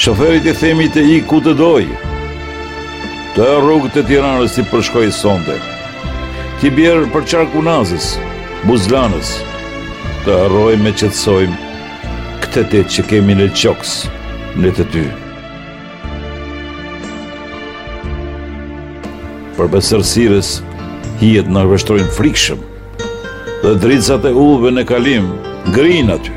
Shoferit i themi të ikë ku të dojë Të rrugët e Tiranës t'i përshkojë sonte T'i bjerë përqark Unazës Buzë Lanës Të harrojmë e qetësojmë Këtë det që kemi në gjoks Ne të dy Përmes errësirës Hijet na vështrojnë frikshëm Dhe dritëzat e udhëve në kalim Ngrijnë aty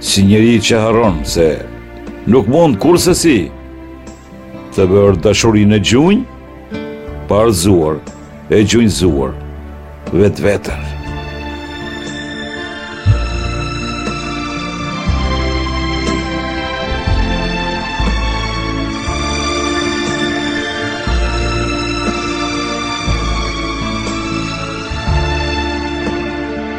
Si njeri që harron se nuk mund kurrsesi të vërë dashurinë në gjunjë, pa rrëzuar e gjunjëzuar vetëveten.